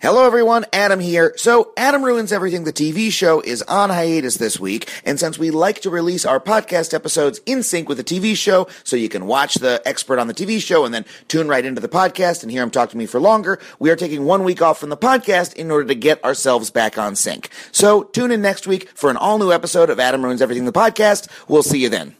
Hello everyone, Adam here. So, Adam Ruins Everything, the TV show, is on hiatus this week, and since we like to release our podcast episodes in sync with the TV show, so you can watch the expert on the TV show and then tune right into the podcast and hear him talk to me for longer, we are taking one week off from the podcast in order to get ourselves back on sync. So, tune in next week for an all new episode of Adam Ruins Everything, the podcast. We'll see you then.